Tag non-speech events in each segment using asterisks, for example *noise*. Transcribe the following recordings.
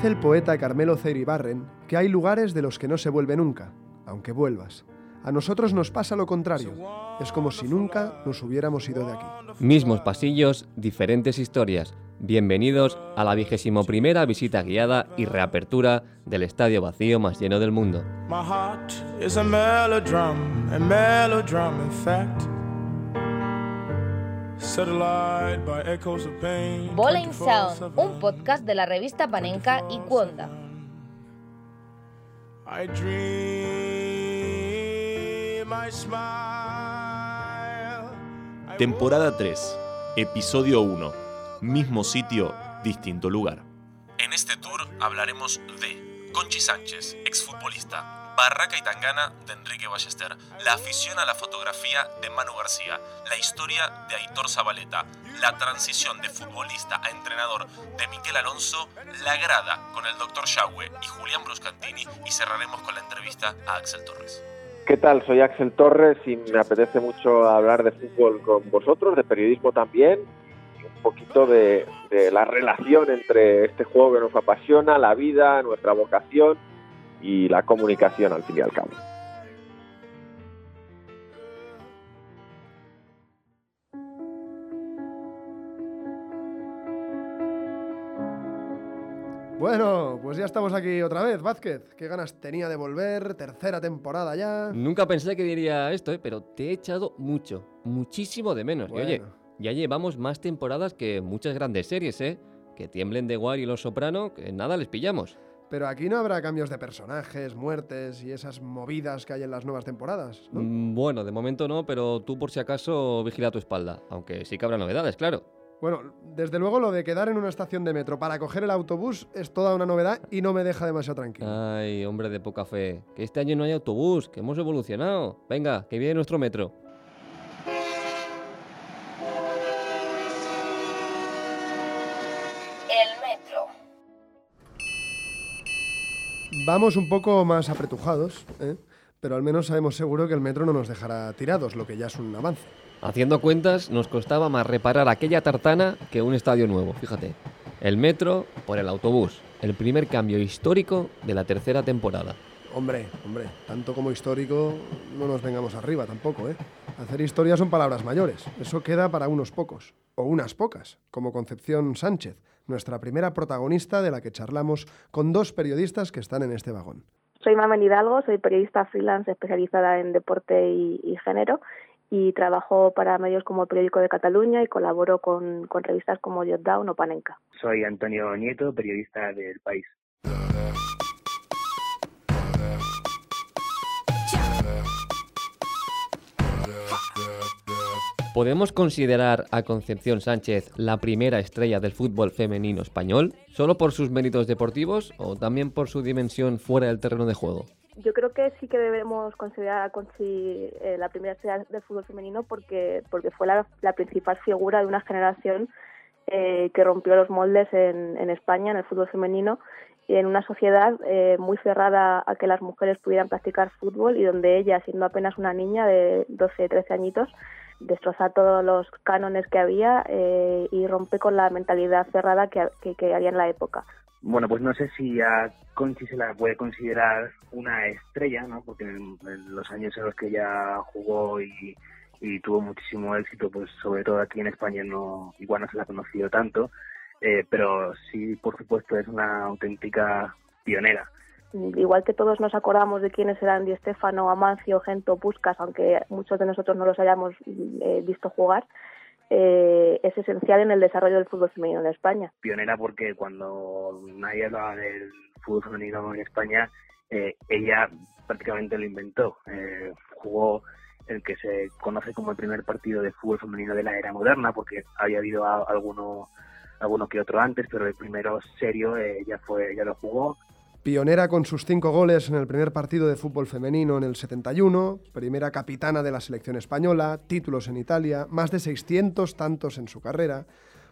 Dice el poeta Carmelo Barren que hay lugares de los que no se vuelve nunca, aunque vuelvas. A nosotros nos pasa lo contrario. Es como si nunca nos hubiéramos ido de aquí. Mismos pasillos, diferentes historias. Bienvenidos a la vigésimo primera visita guiada y reapertura del estadio vacío más lleno del mundo. Bowling Sound, un podcast de la revista Panenka y Cuonda. Temporada 3, episodio 1. Mismo sitio, distinto lugar. En este tour hablaremos de Conchi Sánchez, exfutbolista, Barraca y Tangana de Enrique Ballester, la afición a la fotografía de Manu García, la historia de Aitor Zabaleta, la transición de futbolista a entrenador de Miquel Alonso, la grada con el doctor Yahweh y Julián Bruscantini. Y cerraremos con la entrevista a Axel Torres. ¿Qué tal? Soy Axel Torres y me apetece mucho hablar de fútbol con vosotros, de periodismo también, y un poquito de, de la relación entre este juego que nos apasiona, la vida, nuestra vocación y la comunicación al fin y al cabo. Bueno, pues ya estamos aquí otra vez, Vázquez. Qué ganas tenía de volver, tercera temporada ya. Nunca pensé que diría esto, ¿eh? pero te he echado mucho, muchísimo de menos. Y oye, ya llevamos más temporadas que muchas grandes series, ¿eh? Que tiemblen de War y Los Soprano, que nada les pillamos. Pero aquí no habrá cambios de personajes, muertes y esas movidas que hay en las nuevas temporadas, ¿no? Mm, bueno, de momento no, pero tú por si acaso vigila tu espalda, aunque sí que habrá novedades, claro. Bueno, desde luego lo de quedar en una estación de metro para coger el autobús es toda una novedad y no me deja demasiado tranquilo. Ay, hombre de poca fe, que este año no hay autobús, que hemos evolucionado. Venga, que viene nuestro metro. Vamos un poco más apretujados, ¿eh? pero al menos sabemos seguro que el metro no nos dejará tirados, lo que ya es un avance. Haciendo cuentas, nos costaba más reparar aquella tartana que un estadio nuevo, fíjate. El metro por el autobús, el primer cambio histórico de la tercera temporada. Hombre, hombre, tanto como histórico no nos vengamos arriba tampoco, ¿eh? Hacer historia son palabras mayores, eso queda para unos pocos, o unas pocas, como Concepción Sánchez, nuestra primera protagonista de la que charlamos con dos periodistas que están en este vagón. Soy Mamen Hidalgo, soy periodista freelance especializada en deporte y, género y trabajo para medios como el Periódico de Cataluña y colaboro con, con revistas como Jotdown o Panenka. Soy Antonio Nieto, periodista del País. ¿Podemos considerar a Concepción Sánchez la primera estrella del fútbol femenino español, solo por sus méritos deportivos o también por su dimensión fuera del terreno de juego? Yo creo que sí que debemos considerar a Conchi eh, la primera estrella del fútbol femenino porque, porque fue la, principal figura de una generación eh, que rompió los moldes en, España, en el fútbol femenino, en una sociedad eh, muy cerrada a que las mujeres pudieran practicar fútbol y donde ella, siendo apenas una niña de 12, 13 añitos, destrozar todos los cánones que había eh, y rompe con la mentalidad cerrada que, que, había en la época. Bueno, pues no sé si a Conchi se la puede considerar una estrella, ¿no? Porque en, los años en los que ella jugó y, tuvo muchísimo éxito, pues sobre todo aquí en España no igual no se la ha conocido tanto, eh, pero sí, por supuesto, es una auténtica pionera igual que todos nos acordamos de quiénes eran Di Stefano, Amancio, Gento, Puscas, aunque muchos de nosotros no los hayamos eh, visto jugar, eh, es esencial en el desarrollo del fútbol femenino en España. Pionera porque cuando nadie hablaba del fútbol femenino en España, eh, ella prácticamente lo inventó. jugó el que se conoce como el primer partido de fútbol femenino de la era moderna, porque había habido alguno, alguno que otro antes, pero el primero serio ella fue, ella lo jugó. Pionera con sus cinco goles en el primer partido de fútbol femenino en el 71, primera capitana de la selección española, títulos en Italia, más de 600 tantos en su carrera,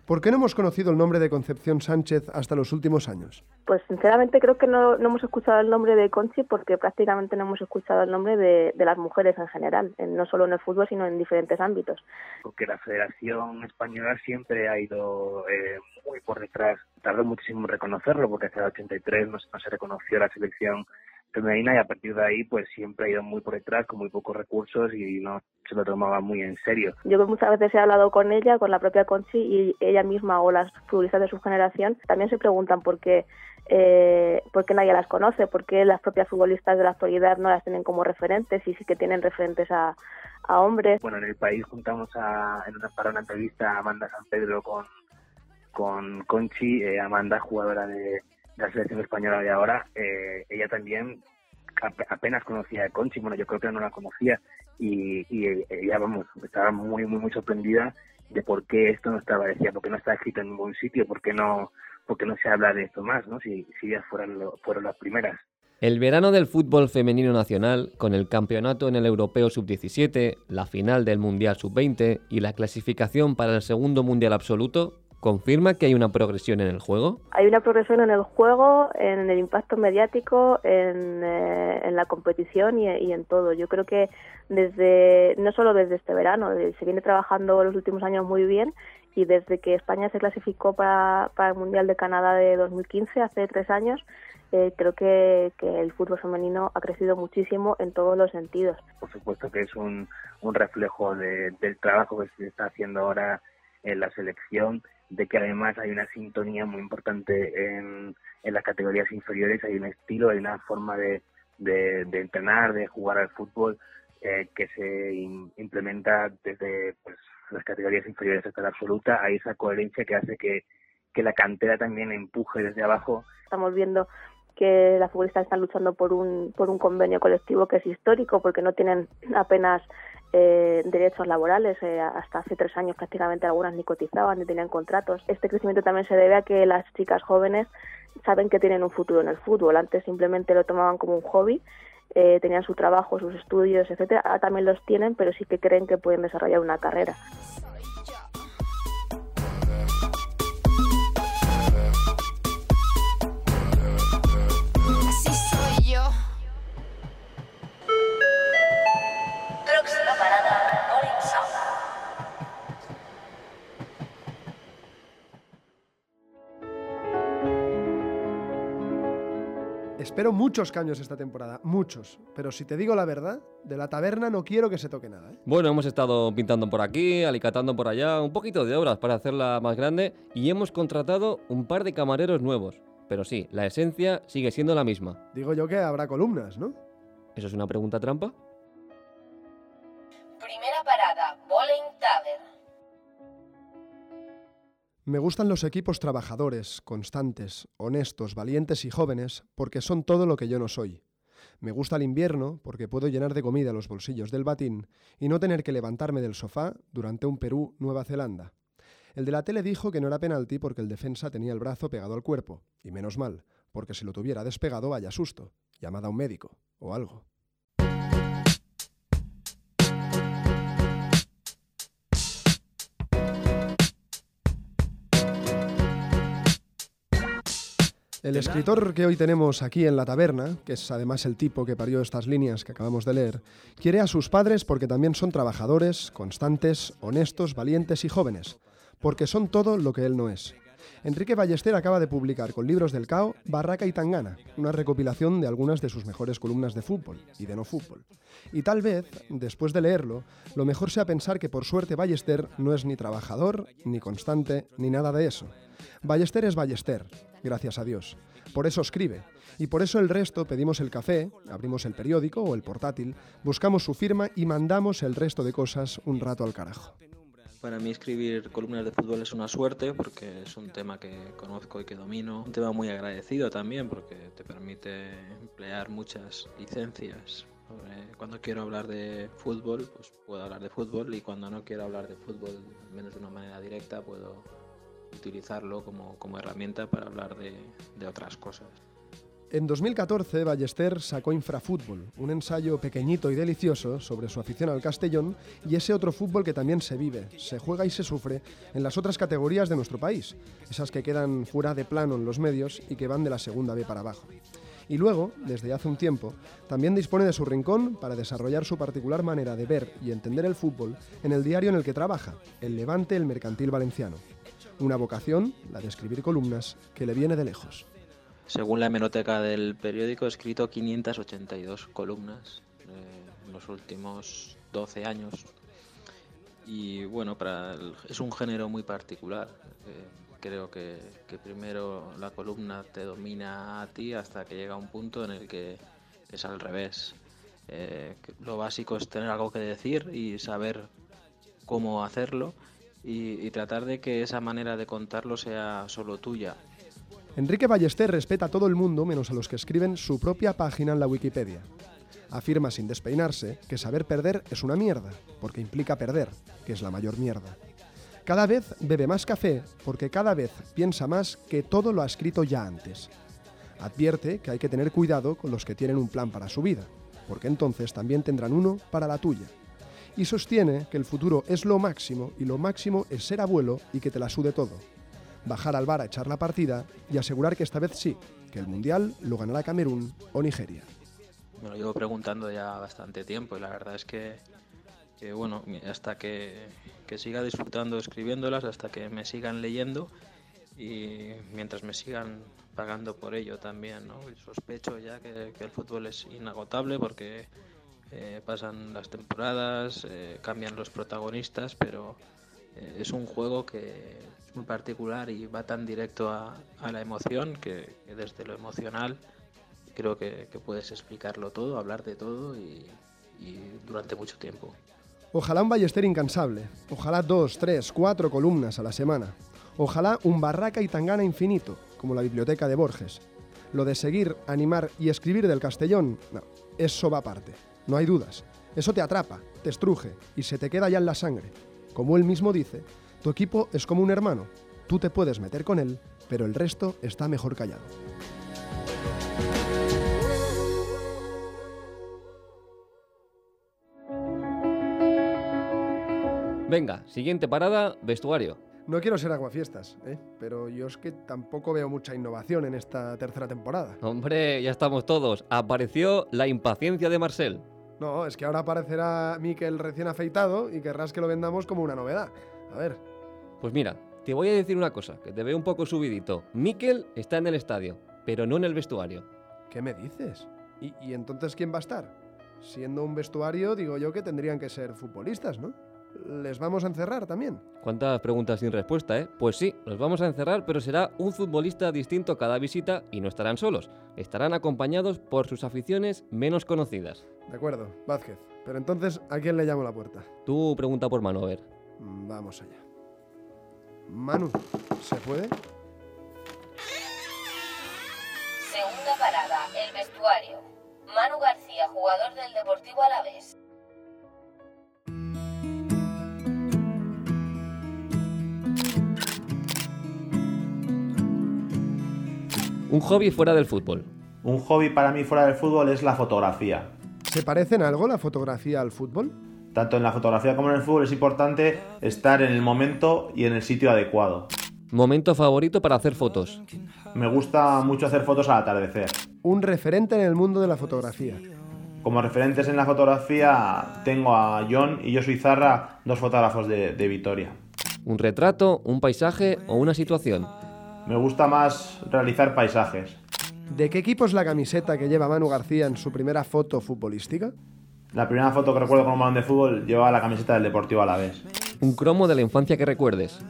¿Por qué no hemos conocido el nombre de Concepción Sánchez hasta los últimos años? Pues sinceramente creo que no, hemos escuchado el nombre de Conchi porque prácticamente no hemos escuchado el nombre de, las mujeres en general, no solo en el fútbol, sino en diferentes ámbitos. Porque la Federación Española siempre ha ido eh, muy por detrás. Tardó muchísimo en reconocerlo porque hasta el 83 no se reconoció la selección femenina y a partir de ahí pues siempre ha ido muy por detrás con muy pocos recursos y no se lo tomaba muy en serio. Yo muchas veces he hablado con ella, con la propia Conchi y ella misma o las futbolistas de su generación también se preguntan por qué eh, por qué nadie las conoce, por qué las propias futbolistas de la actualidad no las tienen como referentes y sí que tienen referentes a, a hombres. Bueno, en el país juntamos a, en una, para una entrevista a Amanda San Pedro con, con Conchi, eh, Amanda, jugadora de, la selección española de ahora, eh, ella también apenas conocía a Conchi, bueno, yo creo que no la conocía y, ella, vamos, estaba muy, muy, muy sorprendida de por qué esto no estaba, decía, por qué no está escrito en ningún sitio, por qué no, por no se habla de esto más, ¿no? Si, si ellas fueran, fueron las primeras. El verano del fútbol femenino nacional, con el campeonato en el Europeo Sub-17, la final del Mundial Sub-20 y la clasificación para el segundo Mundial Absoluto, ¿Confirma que hay una progresión en el juego? Hay una progresión en el juego, en el impacto mediático, en, eh, la competición y, en todo. Yo creo que desde, no solo desde este verano, se viene trabajando los últimos años muy bien y desde que España se clasificó para, el Mundial de Canadá de 2015, hace tres años, eh, creo que, el fútbol femenino ha crecido muchísimo en todos los sentidos. Por supuesto que es un, un reflejo del trabajo que se está haciendo ahora en la selección de que además hay una sintonía muy importante en, en las categorías inferiores, hay un estilo, hay una forma de, de, entrenar, de jugar al fútbol eh, que se implementa desde pues, las categorías inferiores hasta la absoluta, hay esa coherencia que hace que, que la cantera también empuje desde abajo. Estamos viendo que las futbolistas están luchando por un, por un convenio colectivo que es histórico porque no tienen apenas eh, derechos laborales. Eh, hasta hace tres años prácticamente algunas ni cotizaban ni tenían contratos. Este crecimiento también se debe a que las chicas jóvenes saben que tienen un futuro en el fútbol. Antes simplemente lo tomaban como un hobby, eh, tenían su trabajo, sus estudios, etcétera. Ahora también los tienen, pero sí que creen que pueden desarrollar una carrera. Espero muchos cambios esta temporada, muchos. Pero si te digo la verdad, de la taberna no quiero que se toque nada. ¿eh? Bueno, hemos estado pintando por aquí, alicatando por allá, un poquito de obras para hacerla más grande y hemos contratado un par de camareros nuevos. Pero sí, la esencia sigue siendo la misma. Digo yo que habrá columnas, ¿no? ¿Eso es una pregunta trampa? Primera parada, Bowling Tavern. Me gustan los equipos trabajadores, constantes, honestos, valientes y jóvenes, porque son todo lo que yo no soy. Me gusta el invierno porque puedo llenar de comida los bolsillos del batín y no tener que levantarme del sofá durante un Perú-Nueva Zelanda. El de la tele dijo que no era penalti porque el defensa tenía el brazo pegado al cuerpo, y menos mal, porque si lo tuviera despegado vaya susto, llamada a un médico o algo. El escritor que hoy tenemos aquí en la taberna, que es además el tipo que parió estas líneas que acabamos de leer, quiere a sus padres porque también son trabajadores, constantes, honestos, valientes y jóvenes, porque son todo lo que él no es. Enrique Ballester acaba de publicar con libros del CAO Barraca y Tangana, una recopilación de algunas de sus mejores columnas de fútbol y de no fútbol. Y tal vez, después de leerlo, lo mejor sea pensar que por suerte Ballester no es ni trabajador, ni constante, ni nada de eso. Ballester es Ballester, gracias a Dios. Por eso escribe. Y por eso el resto pedimos el café, abrimos el periódico o el portátil, buscamos su firma y mandamos el resto de cosas un rato al carajo. Para mí escribir columnas de fútbol es una suerte porque es un tema que conozco y que domino. Un tema muy agradecido también porque te permite emplear muchas licencias. Cuando quiero hablar de fútbol, pues puedo hablar de fútbol y cuando no quiero hablar de fútbol, menos de una manera directa, puedo utilizarlo como, como herramienta para hablar de, de, otras cosas. En 2014, Ballester sacó Infrafútbol, un ensayo pequeñito y delicioso sobre su afición al Castellón y ese otro fútbol que también se vive, se juega y se sufre en las otras categorías de nuestro país, esas que quedan fuera de plano en los medios y que van de la segunda B para abajo. Y luego, desde hace un tiempo, también dispone de su rincón para desarrollar su particular manera de ver y entender el fútbol en el diario en el que trabaja, el Levante el Mercantil Valenciano. Una vocación, la de escribir columnas, que le viene de lejos. Según la hemeroteca del periódico, he escrito 582 columnas eh, en los últimos 12 años. Y bueno, para es un género muy particular. Eh, creo que, primero la columna te domina a ti hasta que llega un punto en el que es al revés. Eh, lo básico es tener algo que decir y saber cómo hacerlo y, tratar de que esa manera de contarlo sea solo tuya Enrique Ballester respeta a todo el mundo menos a los que escriben su propia página en la Wikipedia. Afirma sin despeinarse que saber perder es una mierda, porque implica perder, que es la mayor mierda. Cada vez bebe más café porque cada vez piensa más que todo lo ha escrito ya antes. Advierte que hay que tener cuidado con los que tienen un plan para su vida, porque entonces también tendrán uno para la tuya. Y sostiene que el futuro es lo máximo y lo máximo es ser abuelo y que te la sude todo bajar al bar a echar la partida y asegurar que esta vez sí, que el Mundial lo ganará Camerún o Nigeria. Me lo llevo preguntando ya bastante tiempo y la verdad es que, bueno, hasta que, que, siga disfrutando escribiéndolas, hasta que me sigan leyendo y mientras me sigan pagando por ello también, sospecho ya que, el fútbol es inagotable porque eh, pasan las temporadas, eh, cambian los protagonistas, pero eh, es un juego que es muy particular y va tan directo a, la emoción que, desde lo emocional creo que, puedes explicarlo todo, hablar de todo y, durante mucho tiempo. Ojalá un ballester incansable, ojalá dos, tres, cuatro columnas a la semana, ojalá un barraca y tangana infinito, como la biblioteca de Borges. Lo de seguir, animar y escribir del Castellón, no, eso va aparte, no hay dudas. Eso te atrapa, te estruje y se te queda ya en la sangre. Como él mismo dice, tu equipo es como un hermano. Tú te puedes meter con él, pero el resto está mejor callado. Venga, siguiente parada, vestuario. No quiero ser aguafiestas, ¿eh? pero yo es que tampoco veo mucha innovación en esta tercera temporada. Hombre, ya estamos todos. Apareció la impaciencia de Marcel. No, es que ahora aparecerá Miquel recién afeitado y querrás que lo vendamos como una novedad. A ver. Pues mira, te voy a decir una cosa, que te veo un poco subidito. Miquel está en el estadio, pero no en el vestuario. ¿Qué me dices? ¿Y, ¿Y, entonces quién va a estar? Siendo un vestuario, digo yo que tendrían que ser futbolistas, ¿no? ¿Les vamos a encerrar también? ¿Cuántas preguntas sin respuesta, eh? Pues sí, los vamos a encerrar, pero será un futbolista distinto cada visita y no estarán solos. Estarán acompañados por sus aficiones menos conocidas. De acuerdo, Vázquez. Pero entonces, ¿a quién le llamo la puerta? Tú pregunta por Manu, a ver. Mm, vamos allá. Manu, ¿se puede? Segunda parada, el vestuario. Manu García, jugador del Deportivo Alavés. Un hobby fuera del fútbol. Un hobby para mí fuera del fútbol es la fotografía. ¿Se parece en algo la fotografía al fútbol? Tanto en la fotografía como en el fútbol es importante estar en el momento y en el sitio adecuado. ¿Momento favorito para hacer fotos? Me gusta mucho hacer fotos al atardecer. Un referente en el mundo de la fotografía. Como referentes en la fotografía tengo a John y yo soy Zarra, dos fotógrafos de, de Vitoria. ¿Un retrato, un paisaje o una situación? Me gusta más realizar paisajes. ¿De qué equipo es la camiseta que lleva Manu García en su primera foto futbolística? La primera foto que recuerdo como balón de fútbol llevaba la camiseta del Deportivo Alavés. ¿Un cromo de la infancia que recuerdes?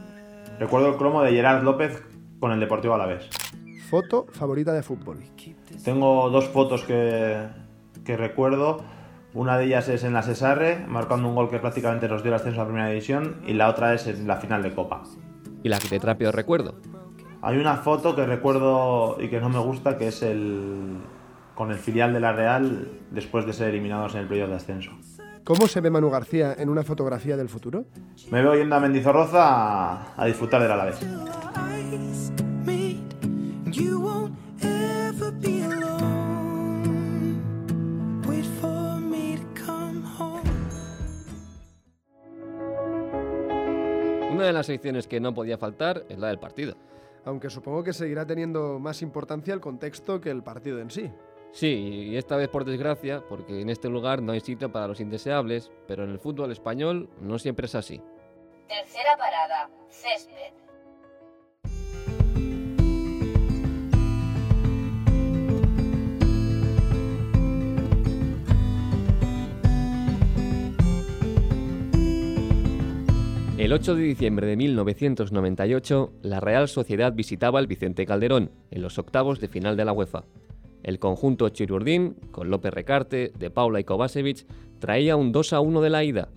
Recuerdo el cromo de Gerard López con el Deportivo Alavés. ¿Foto favorita de fútbol? Tengo dos fotos que, que recuerdo. Una de ellas es en la Cesarre, marcando un gol que prácticamente nos dio el ascenso a la primera división, y la otra es en la final de Copa. ¿Y la que te trae peor recuerdo? Hay una foto que recuerdo y que no me gusta, que es el con el filial de la Real después de ser eliminados en el playoff de ascenso. ¿Cómo se ve Manu García en una fotografía del futuro? Me veo yendo a Mendizorroza a, a disfrutar del Alavés. Una de las secciones que no podía faltar es la del partido. Aunque supongo que seguirá teniendo más importancia el contexto que el partido en sí. Sí, y esta vez por desgracia, porque en este lugar no hay sitio para los indeseables, pero en el fútbol español no siempre es así. Tercera parada, césped. El 8 de diciembre de 1998, la Real Sociedad visitaba el Vicente Calderón en los octavos de final de la UEFA. El conjunto Chirurdín, con López Recarte, De Paula y Kovacevic, traía un 2 a 1 de la ida.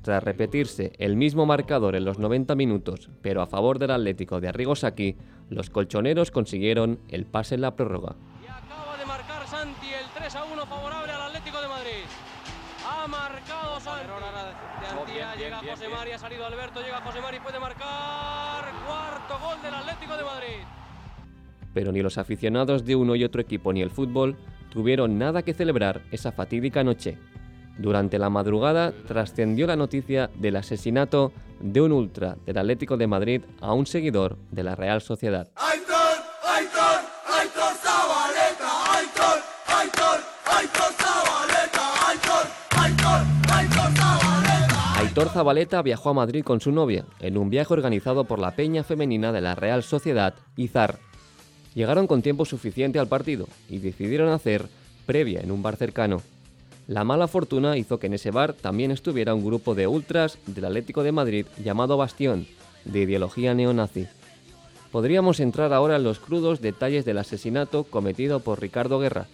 Tras repetirse el mismo marcador en los 90 minutos, pero a favor del Atlético de Arrigo Sacchi, los colchoneros consiguieron el pase en la prórroga. Llega José Mari, ha salido Alberto, llega José Mari, puede marcar cuarto gol del Atlético de Madrid. Pero ni los aficionados de uno y otro equipo ni el fútbol tuvieron nada que celebrar esa fatídica noche. Durante la madrugada trascendió la noticia del asesinato de un ultra del Atlético de Madrid a un seguidor de la Real Sociedad. Aitor, Aitor Zabaleta viajó a Madrid con su novia en un viaje organizado por la Peña Femenina de la Real Sociedad, Izar. Llegaron con tiempo suficiente al partido y decidieron hacer previa en un bar cercano. La mala fortuna hizo que en ese bar también estuviera un grupo de ultras del Atlético de Madrid llamado Bastión, de ideología neonazi. Podríamos entrar ahora en los crudos detalles del asesinato cometido por Ricardo Guerra,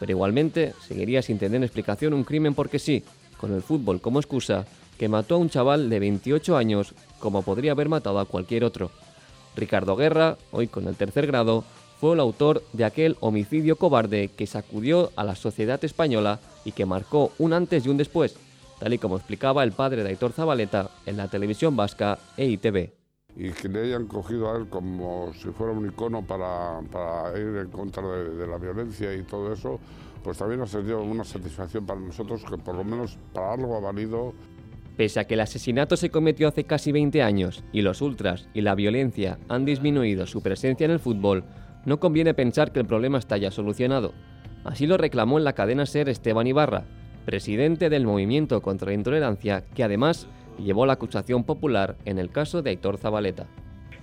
pero igualmente seguiría sin tener explicación un crimen porque sí, con el fútbol como excusa, que mató a un chaval de 28 años como podría haber matado a cualquier otro. Ricardo Guerra, hoy con el tercer grado, fue el autor de aquel homicidio cobarde que sacudió a la sociedad española y que marcó un antes y un después, tal y como explicaba el padre de Aitor Zabaleta en la televisión vasca EITV. y que le hayan cogido a él como si fuera un icono para, ir en contra de, de la violencia y todo eso, pues también ha sido una satisfacción para nosotros que por lo menos para algo ha valido Pese a que el asesinato se cometió hace casi 20 años y los ultras y la violencia han disminuido su presencia en el fútbol, no conviene pensar que el problema está ya solucionado. Así lo reclamó en la cadena SER Esteban Ibarra, presidente del Movimiento contra la Intolerancia, que además llevó la acusación popular en el caso de Aitor Zabaleta.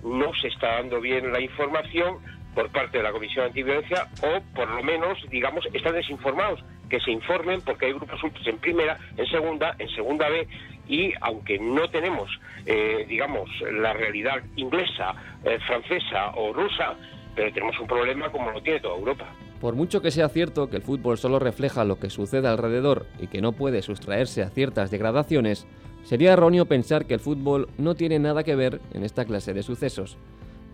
no se está dando bien la información por parte de la Comisión Antiviolencia o por lo menos, digamos, están desinformados. Que se informen porque hay grupos ultras en primera, en segunda, en segunda B y aunque no tenemos, eh, digamos, la realidad inglesa, eh, francesa o rusa, pero tenemos un problema como lo tiene toda Europa. Por mucho que sea cierto que el fútbol solo refleja lo que sucede alrededor y que no puede sustraerse a ciertas degradaciones, sería erróneo pensar que el fútbol no tiene nada que ver en esta clase de sucesos,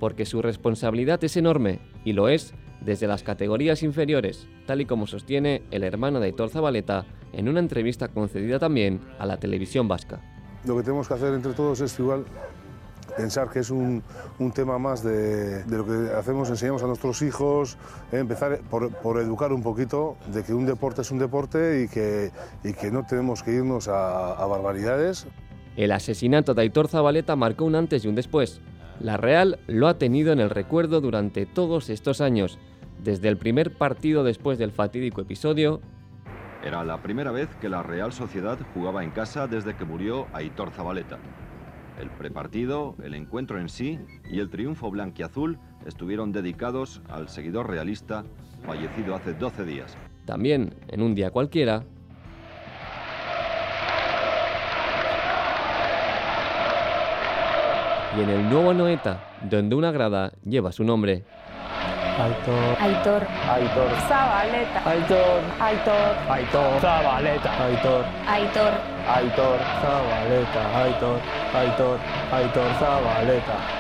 porque su responsabilidad es enorme y lo es desde las categorías inferiores, tal y como sostiene el hermano de Aitor Zabaleta en una entrevista concedida también a la televisión vasca. Lo que tenemos que hacer entre todos es igual pensar que es un, un tema más de, de lo que hacemos, enseñamos a nuestros hijos, eh, empezar por, por educar un poquito de que un deporte es un deporte y que, y que no tenemos que irnos a, a barbaridades. El asesinato de Aitor Zabaleta marcó un antes y un después. La Real lo ha tenido en el recuerdo durante todos estos años, desde el primer partido después del fatídico episodio Era la primera vez que la Real Sociedad jugaba en casa desde que murió Aitor Zabaleta. El prepartido, el encuentro en sí y el triunfo blanquiazul estuvieron dedicados al seguidor realista fallecido hace 12 días. También, en un día cualquiera, y en el nuevo Noeta, donde una grada lleva su nombre. Aitor. Aitor. Aitor. Zabaleta. Aitor. Aitor. Aitor. Zabaleta. Aitor. Aitor. Aitor. Zabaleta. Aitor. Aitor. Aitor. Zabaleta.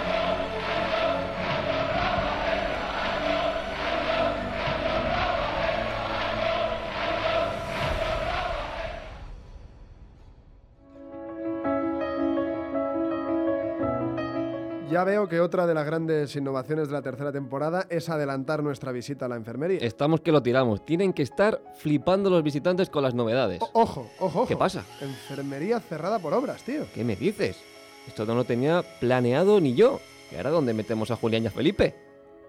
Ya veo que otra de las grandes innovaciones de la tercera temporada es adelantar nuestra visita a la enfermería. Estamos que lo tiramos. Tienen que estar flipando los visitantes con las novedades. Ojo, ojo, ojo. ¿Qué pasa? Enfermería cerrada por obras, tío. ¿Qué me dices? Esto no lo tenía planeado ni yo. ¿Y ahora dónde metemos a Julián y a Felipe?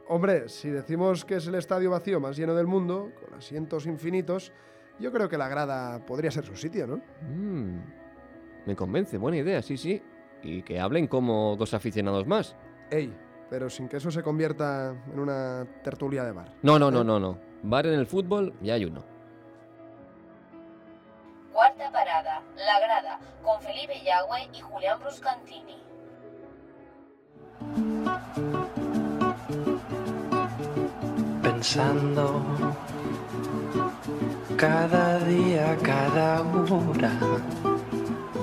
Hombre, si decimos que es el estadio vacío más lleno del mundo, con asientos infinitos, yo creo que la grada podría ser su sitio, ¿no? Mm, me convence, buena idea, sí, sí. Y que hablen como dos aficionados más. Ey, pero sin que eso se convierta en una tertulia de bar. No, no, no, no, no. Bar en el fútbol ya hay uno. Cuarta parada, La Grada, con Felipe Yagüe y Julián Bruscantini. Pensando cada día, cada hora.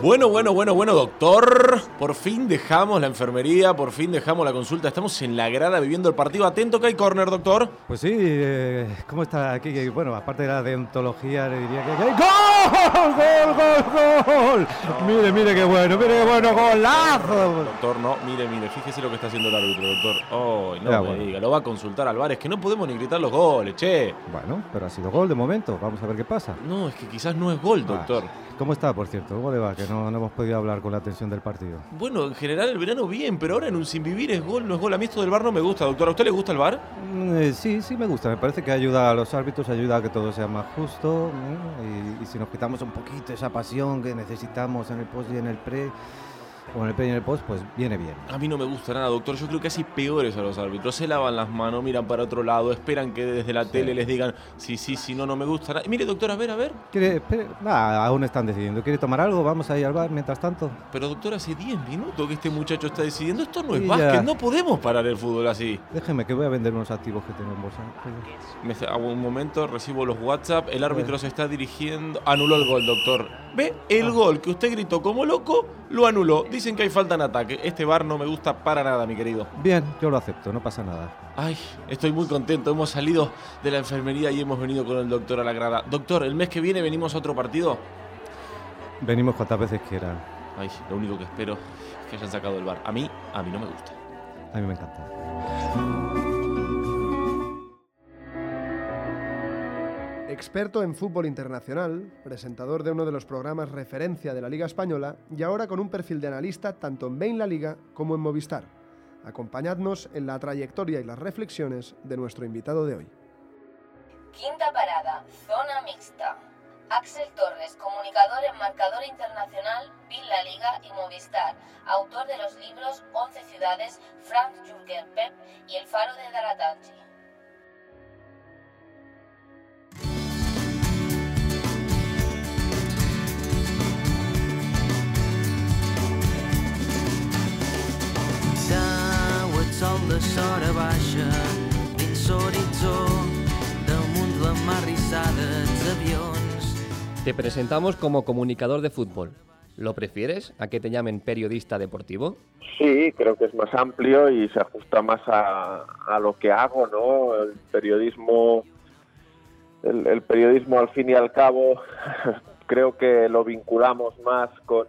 Bueno, bueno, bueno, bueno, doctor. Por fin dejamos la enfermería, por fin dejamos la consulta. Estamos en la grada viviendo el partido. Atento que hay corner, doctor. Pues sí, eh, ¿cómo está aquí? Bueno, aparte de la deontología, le diría que... que- ¡Gol! ¡Gol, gol, gol! Mire, mire qué bueno, mire qué bueno, golazo. Doctor, no, mire, mire, fíjese lo que está haciendo el árbitro, doctor. Oh, no Ya, me bueno. diga, lo va a consultar. Es que no podemos ni gritar los goles, che. Bueno, pero ha sido gol de momento, vamos a ver qué pasa. No, es que quizás no es gol, doctor. ¿Cómo está, por cierto? ¿Cómo le va? Que no, no hemos podido hablar con la atención del partido. Bueno, en general el verano bien, pero ahora en un sin vivir es gol, no es gol. A mí esto del bar no me gusta, doctor. ¿A usted le gusta el bar? Mm, eh, sí, sí me gusta. Me parece que ayuda a los árbitros, ayuda a que todo sea más justo. ¿no? Y, y si nos quitamos un poquito esa pasión que necesitamos en el post y en el pre, o en el pre y en el post, pues viene bien. A mí no me gusta nada, doctor. Yo creo que así peores a los árbitros. Se lavan las manos, miran para otro lado, esperan que desde la tele les digan sí, sí, sí, no, no me gusta. nada. Mire, doctor, a ver, a ver. ¿Quiere, espere, ah, aún están decidiendo. ¿Quiere tomar algo? Vamos a ir al bar mientras tanto. Pero, doctor, hace 10 minutos que este muchacho está decidiendo. Esto no es Y básquet, ya. no podemos parar el fútbol así. Déjeme que voy a vender unos activos que tengo en bolsa. Me a un momento recibo los WhatsApp, el árbitro se está dirigiendo, anuló el gol, doctor. ¿Ve? El gol que usted gritó como loco, lo anuló. Dicen que hay falta en ataque. Este bar no me gusta para nada, mi querido. Bien, yo lo acepto, no pasa nada. Ay, estoy muy contento. Hemos salido de la enfermería y hemos venido con el doctor a la grada. Doctor, el mes que viene venimos a otro partido. Venimos cuantas veces quieran. Ay, lo único que espero es que hayan sacado el bar. A mí, a mí no me gusta. A mí me encanta. Experto en fútbol internacional, presentador de uno de los programas referencia de la Liga Española y ahora con un perfil de analista tanto en Bain La Liga como en Movistar. Acompañadnos en la trayectoria y las reflexiones de nuestro invitado de hoy. Quinta parada, zona mixta. Axel Torres, comunicador en marcador internacional, Bill La Liga y Movistar, autor de los libros 11 ciudades, Frank Jürgen Pep y El faro de Daratanchi. De sora baixa dins l'horitzó damunt la mar rissada dels avions Te presentamos como comunicador de fútbol. ¿Lo prefieres a que te llamen periodista deportivo? Sí, creo que es más amplio y se ajusta más a, a lo que hago, ¿no? El periodismo, el, el periodismo al fin y al cabo, *laughs* creo que lo vinculamos más con,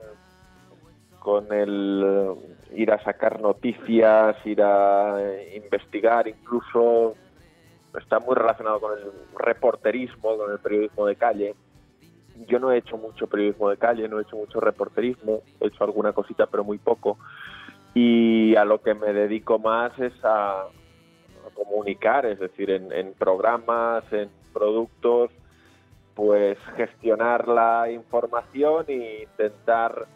con el eh, ir a sacar noticias, ir a eh, investigar, incluso está muy relacionado con el reporterismo, con el periodismo de calle. Yo no he hecho mucho periodismo de calle, no he hecho mucho reporterismo, he hecho alguna cosita, pero muy poco. Y a lo que me dedico más es a, a comunicar, es decir, en, en programas, en productos, pues gestionar la información e intentar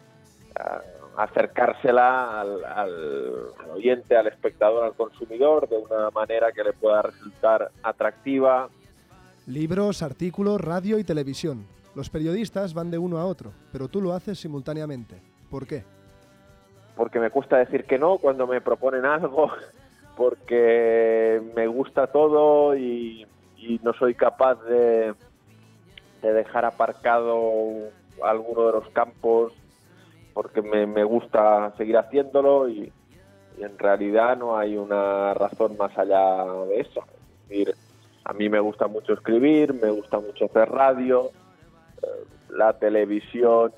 ah, acercársela al, al oyente, al espectador, al consumidor de una manera que le pueda resultar atractiva, Libros, artículos, radio y televisión. Los periodistas van de uno a otro, pero tú lo haces simultáneamente. ¿Por qué? porque me cuesta decir que no cuando me proponen algo, *laughs* porque me gusta todo y, y no soy capaz de, de dejar aparcado alguno de los campos porque me, me gusta seguir haciéndolo y, en realidad no hay una razón más allá de eso. Es decir, a mí me gusta mucho escribir, me gusta mucho hacer radio, eh, la televisión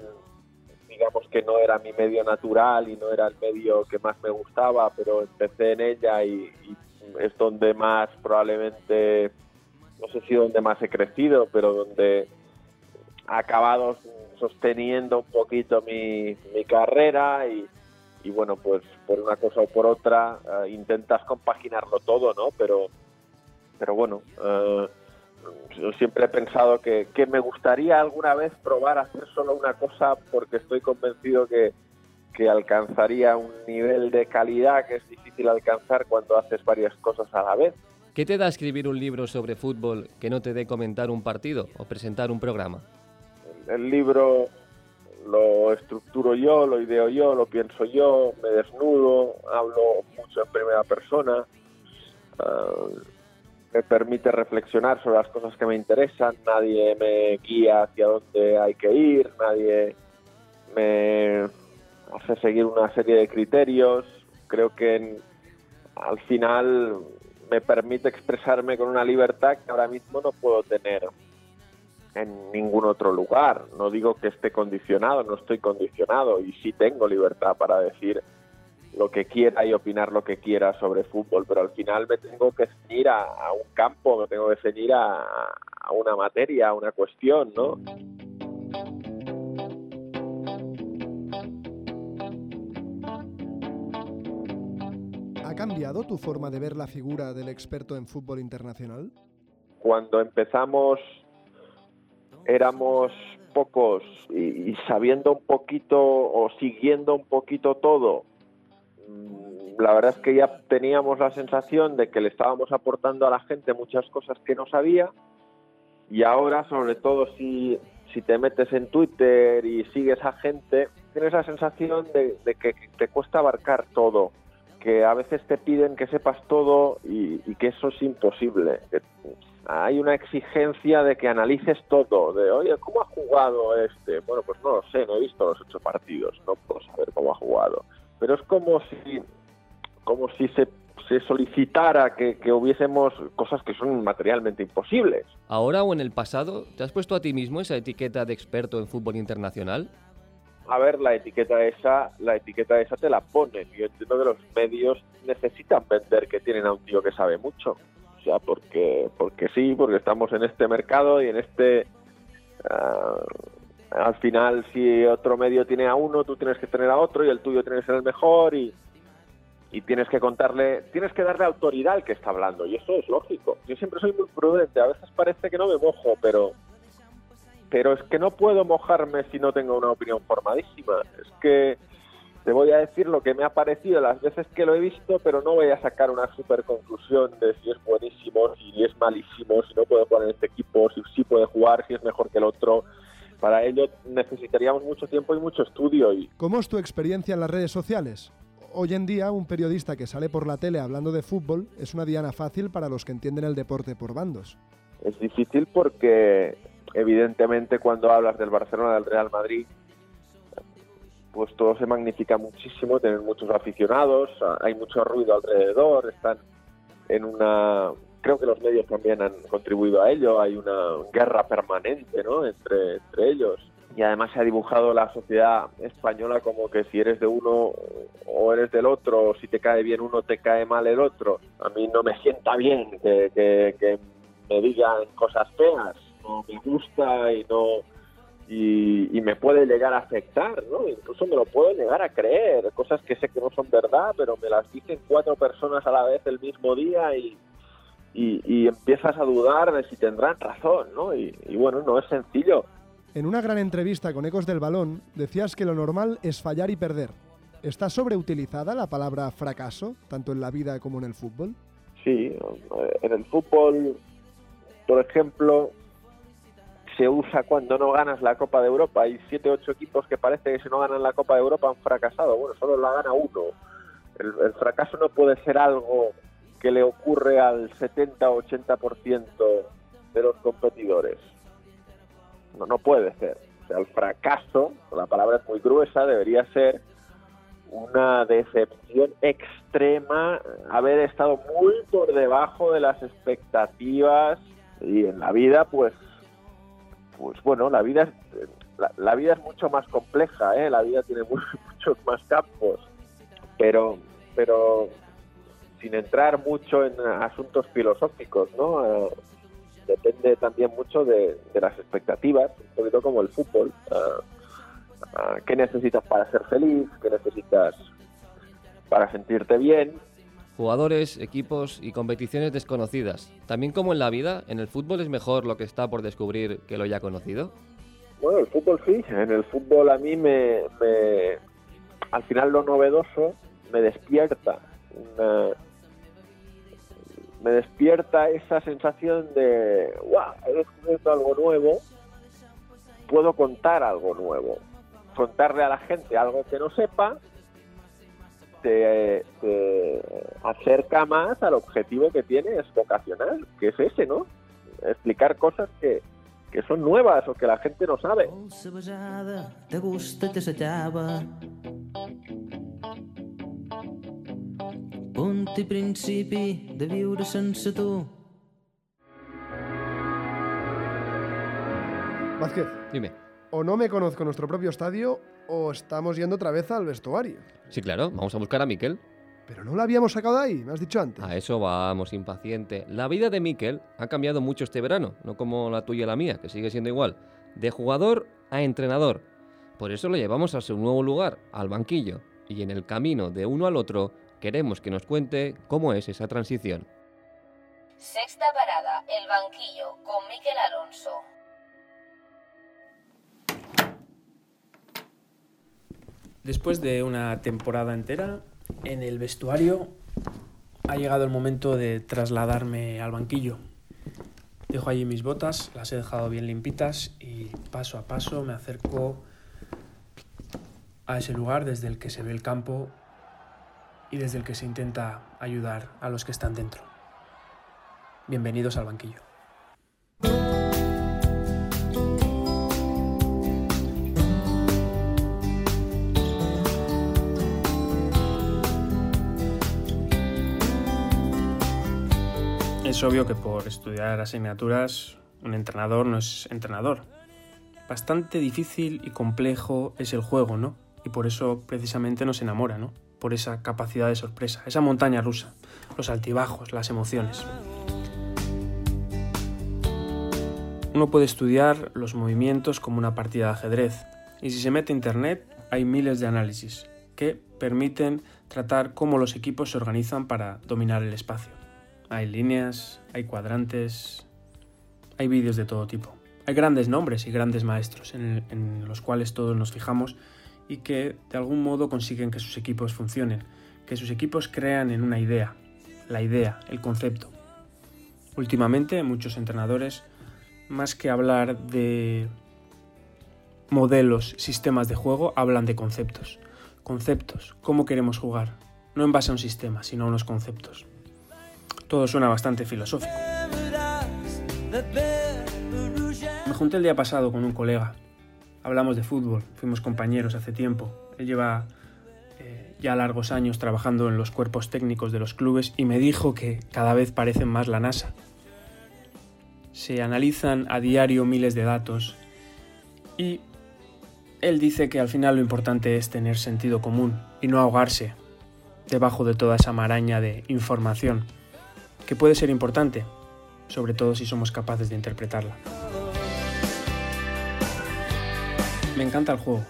digamos que no era mi medio natural y no era el medio que más me gustaba, pero empecé en ella y, y es donde más probablemente, no sé si donde más he crecido, pero donde ha acabado sosteniendo un poquito mi, mi carrera y, y bueno, pues por una cosa o por otra eh, intentas compaginarlo todo, ¿no? Pero, pero bueno, eh, yo siempre he pensado que, que me gustaría alguna vez probar a hacer solo una cosa porque estoy convencido que, que alcanzaría un nivel de calidad que es difícil alcanzar cuando haces varias cosas a la vez. ¿Qué te da escribir un libro sobre fútbol que no te dé comentar un partido o presentar un programa? El libro lo estructuro yo, lo ideo yo, lo pienso yo, me desnudo, hablo mucho en primera persona, ah, me permite reflexionar sobre las cosas que me interesan, nadie me guía hacia dónde hay que ir, nadie me hace seguir una serie de criterios, creo que al final me permite expresarme con una libertad que ahora mismo no puedo tener en ningún otro lugar. No digo que esté condicionado, no estoy condicionado y sí tengo libertad para decir lo que quiera y opinar lo que quiera sobre fútbol, pero al final me tengo que ceñir a, a un campo, me tengo que ceñir a, a una materia, a una cuestión, ¿no? ¿Ha cambiado tu forma de ver la figura del experto en fútbol internacional? cuando empezamos éramos pocos y, sabiendo un poquito o siguiendo un poquito todo, mm, la verdad es que ya teníamos la sensación de que le estábamos aportando a la gente muchas cosas que no sabía y ahora sobre todo si, si te metes en Twitter y sigues a gente, tienes la sensación de, que te cuesta abarcar todo, que a veces te piden que sepas todo y, que eso es imposible. Hay una exigencia de que analices todo, de, oye, ¿cómo ha jugado este? Bueno, pues no lo sé, no he visto los ocho partidos, no puedo saber cómo ha jugado. Pero es como si, como si se, se solicitara que, que hubiésemos cosas que son materialmente imposibles. ¿Ahora o en el pasado te has puesto a ti mismo esa etiqueta de experto en fútbol internacional? A ver, la etiqueta esa, la etiqueta esa te la ponen. Yo entiendo que los medios necesitan vender que tienen a un tío que sabe mucho. Sea, porque, porque sí, porque estamos en este mercado y en este... ah, al final, si otro medio tiene a uno, tú tienes que tener a otro y el tuyo tiene que ser el mejor y, y tienes que contarle, tienes que darle autoridad al que está hablando y eso es lógico. Yo siempre soy muy prudente, a veces parece que no me mojo, pero pero es que no puedo mojarme si no tengo una opinión formadísima. Es que te voy a decir lo que me ha parecido las veces que lo he visto, pero no voy a sacar una super conclusión de si es buenísimo, si es malísimo, si no puede jugar en este equipo, si sí puede jugar, si es mejor que el otro. Para ello necesitaríamos mucho tiempo y mucho estudio y ¿Cómo es tu experiencia en las redes sociales? Hoy en día, un periodista que sale por la tele hablando de fútbol es una diana fácil para los que entienden el deporte por bandos. es difícil porque evidentemente cuando hablas del Barcelona del Real Madrid pues todo se magnifica muchísimo tienen muchos aficionados hay mucho ruido alrededor están en una creo que los medios también han contribuido a ello hay una guerra permanente ¿no? entre, entre ellos y además se ha dibujado la sociedad española como que si eres de uno o eres del otro, o si te cae bien uno, te cae mal el otro. A mí no me sienta bien que me digan cosas feas, no me gusta y no y, y me puede llegar a afectar, ¿no? Incluso me lo puedo llegar a creer, cosas que sé que no son verdad, pero me las dicen cuatro personas a la vez el mismo día y, y, y empiezas a dudar de si tendrán razón, ¿no? Y, y bueno, no es sencillo. En una gran entrevista con Ecos del Balón, decías que lo normal es fallar y perder. ¿Está sobreutilizada la palabra fracaso, tanto en la vida como en el fútbol? Sí, en el fútbol, por ejemplo, se usa cuando no ganas la Copa de Europa. Hay siete, ocho equipos que parece que si no ganan la Copa de Europa han fracasado. Bueno, solo la gana uno. El, fracaso no puede ser algo que le ocurre al 70 o 80% de los competidores. No, no puede ser. O sea, el fracaso, la palabra es muy gruesa, debería ser una decepción extrema, haber estado muy por debajo de las expectativas y en la vida, pues, pues bueno, la vida es, la, la vida es mucho más compleja, ¿eh? la vida tiene *laughs* mu- muchos más campos, pero, pero sin entrar mucho en asuntos filosóficos, ¿no? Eh, depende también mucho de, las expectativas, un poquito como el fútbol. Ah, ah, ¿Qué necesitas para ser feliz? ¿Qué necesitas para sentirte bien. Jugadores, equipos y competiciones desconocidas. También como en la vida, en el fútbol es mejor lo que está por descubrir que lo ya conocido. Bueno, el fútbol sí, en el fútbol a mí me, al final lo novedoso me despierta me despierta esa sensación de wow, he descubierto algo nuevo, puedo contar algo nuevo, contarle a la gente algo que no sepa te, te acerca más al objetivo que tienes vocacional, que es ese, ¿no? Explicar cosas que, que son nuevas o que la gente no sabe. Sabejada, de gust i t'assetjava. Punt i principi de viure sense tu. Vázquez. Dime. O no me conozco nuestro propio estadio o estamos yendo otra vez al vestuario. Sí, claro, vamos a buscar a Miquel. Pero no lo habíamos sacado de ahí, me has dicho antes. A eso vamos, impaciente. La vida de Miquel ha cambiado mucho este verano, no como la tuya y la mía, que sigue siendo igual. De jugador a entrenador. Por eso lo llevamos a su nuevo lugar, al banquillo. Y en el camino de uno al otro, queremos que nos cuente cómo es esa transición. Sexta parada, el banquillo, con Miquel Alonso. Después de una temporada entera en el vestuario, ha llegado el momento de trasladarme al banquillo. Dejo allí mis botas, las he dejado bien limpitas y paso a paso me acerco a ese lugar desde el que se ve el campo y desde el que se intenta ayudar a los que están dentro. Bienvenidos al banquillo. Es obvio que por estudiar asignaturas un entrenador no es entrenador. Bastante difícil y complejo es el juego, ¿no? Y por eso precisamente nos enamora, ¿no? Por esa capacidad de sorpresa, esa montaña rusa, los altibajos, las emociones. Uno puede estudiar los movimientos como una partida de ajedrez y si se mete a internet hay miles de análisis que permiten tratar cómo los equipos se organizan para dominar el espacio. Hay líneas, hay cuadrantes, hay vídeos de todo tipo. Hay grandes nombres y grandes maestros en, los cuales todos nos fijamos y que de algún modo consiguen que sus equipos funcionen, que sus equipos crean en una idea, la idea, el concepto. Últimamente muchos entrenadores, más que hablar de modelos, sistemas de juego, hablan de conceptos. Conceptos, cómo queremos jugar, no en base a un sistema, sino a unos conceptos. Todo suena bastante filosófico. Me junté el día pasado con un colega. Hablamos de fútbol, fuimos compañeros hace tiempo. Él lleva eh, ya largos años trabajando en los cuerpos técnicos de los clubes y me dijo que cada vez parecen más la NASA. Se analizan a diario miles de datos y él dice que al final lo importante es tener sentido común y no ahogarse debajo de toda esa maraña de información que puede ser importante, sobre todo si somos capaces de interpretarla. Me encanta el juego.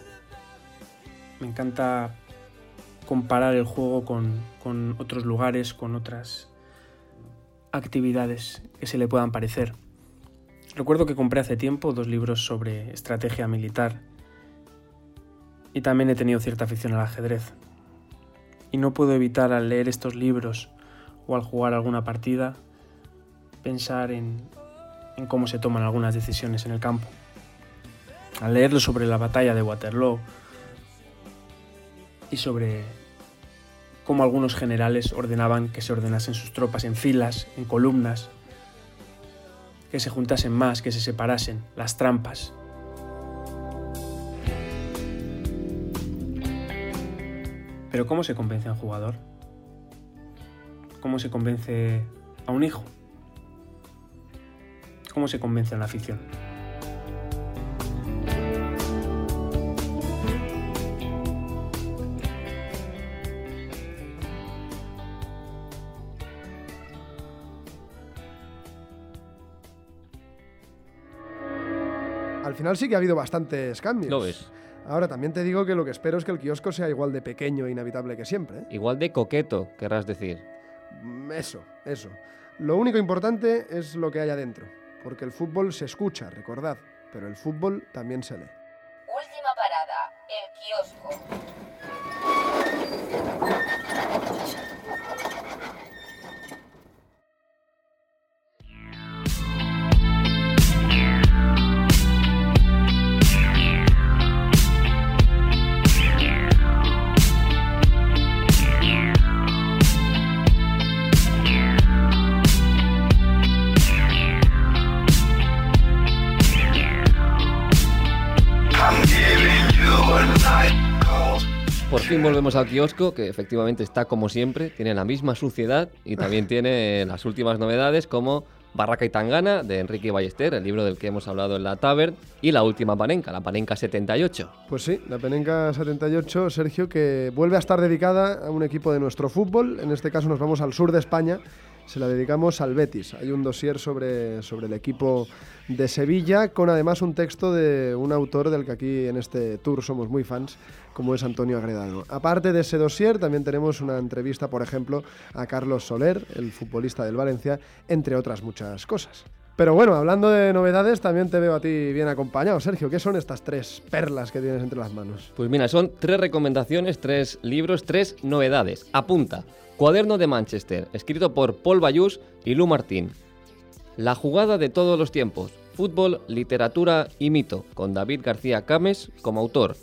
Me encanta comparar el juego con, con otros lugares, con otras actividades que se le puedan parecer. Recuerdo que compré hace tiempo dos libros sobre estrategia militar y también he tenido cierta afición al ajedrez. Y no puedo evitar al leer estos libros o al jugar alguna partida pensar en, cómo se toman algunas decisiones en el campo. Al leerlo sobre la batalla de Waterloo y sobre cómo algunos generales ordenaban que se ordenasen sus tropas en filas, en columnas, que se juntasen más, que se separasen, las trampas. Pero ¿cómo se convence a un jugador? ¿Cómo se convence a un hijo? ¿Cómo se convence a una afición? Al final sí que ha habido bastantes cambios. Lo ves. Ahora, también te digo que lo que espero es que el kiosco sea igual de pequeño e inhabitable que siempre. ¿eh? Igual de coqueto, querrás decir. Eso, eso. Lo único importante es lo que hay adentro, porque el fútbol se escucha, recordad, pero el fútbol también se lee. Fin volvemos al kiosco, que efectivamente está como siempre, tiene la misma suciedad y también *laughs* tiene las últimas novedades como Barraca y Tangana de Enrique Ballester, el libro del que hemos hablado en la Tavern, y la última panenca, la panenca 78. Pues sí, la Penenca 78, Sergio, que vuelve a estar dedicada a un equipo de nuestro fútbol. En este caso nos vamos al sur de España. Se la dedicamos al Betis. Hay un dossier sobre, sobre el equipo de Sevilla, con además un texto de un autor del que aquí en este tour somos muy fans, como es Antonio Agredano. Aparte de ese dossier, también tenemos una entrevista, por ejemplo, a Carlos Soler, el futbolista del Valencia, entre otras muchas cosas. Pero bueno, hablando de novedades, también te veo a ti bien acompañado. Sergio, ¿qué son estas tres perlas que tienes entre las manos? Pues mira, son tres recomendaciones, tres libros, tres novedades. Apunta. Cuaderno de Manchester, escrito por Paul Bayús y Lu Martín. La jugada de todos los tiempos. Fútbol, literatura y mito, con David García Cames como autor.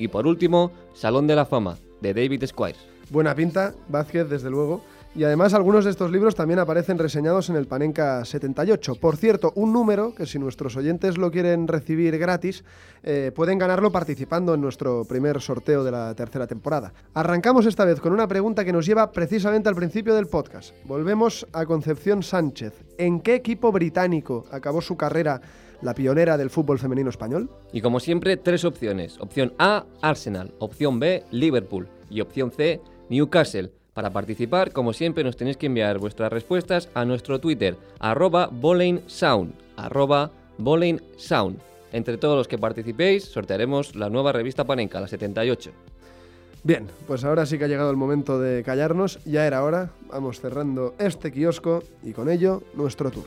Y por último, Salón de la Fama, de David Squires. Buena pinta, Vázquez, desde luego. Y además algunos de estos libros también aparecen reseñados en el Panenka 78. Por cierto, un número que si nuestros oyentes lo quieren recibir gratis, eh, pueden ganarlo participando en nuestro primer sorteo de la tercera temporada. Arrancamos esta vez con una pregunta que nos lleva precisamente al principio del podcast. Volvemos a Concepción Sánchez. ¿En qué equipo británico acabó su carrera la pionera del fútbol femenino español? Y como siempre, tres opciones. Opción A, Arsenal. Opción B, Liverpool. Y opción C, Newcastle. Para participar, como siempre, nos tenéis que enviar vuestras respuestas a nuestro Twitter, arroba Sound, arroba Sound. Entre todos los que participéis, sortearemos la nueva revista Panenka, la 78. Bien, pues ahora sí que ha llegado el momento de callarnos, ya era hora, vamos cerrando este kiosco y con ello nuestro tour.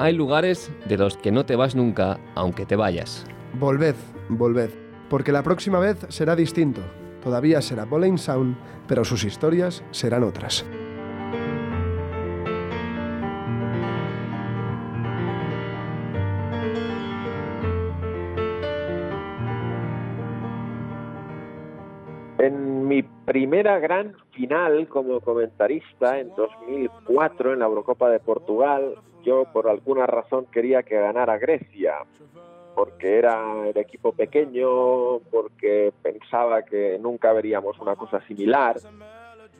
Hay lugares de los que no te vas nunca, aunque te vayas. Volved, volved, porque la próxima vez será distinto. Todavía será Bowling Sound, pero sus historias serán otras. En mi primera gran final como comentarista en 2004 en la Eurocopa de Portugal, yo por alguna razón quería que ganara Grecia, porque era el equipo pequeño, porque pensaba que nunca veríamos una cosa similar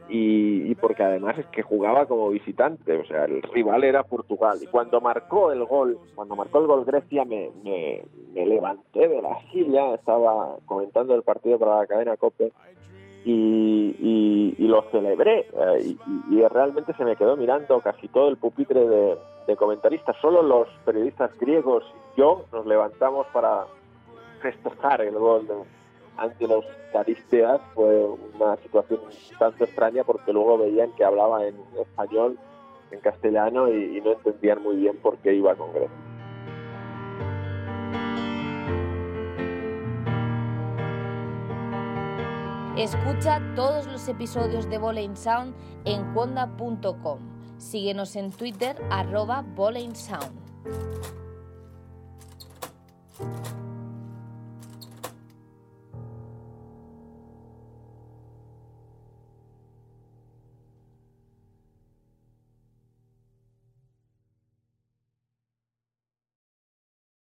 y, y porque además es que jugaba como visitante, o sea, el rival era Portugal. Y cuando marcó el gol, cuando marcó el gol Grecia, me, me, me levanté de la silla, estaba comentando el partido para la cadena COPE y, y- lo celebré eh, y realmente se me quedó mirando casi todo el pupitre de, de comentaristas. Solo los periodistas griegos y yo nos levantamos para festejar el gol de Ángelos Caristeas. Fue una situación tanto extraña porque luego veían que hablaba en español, en castellano y, no entendían muy bien por qué iba con Grecia. Escucha todos los episodios de Bowling Sound en cuonda.com. Síguenos en Twitter arroba Sound.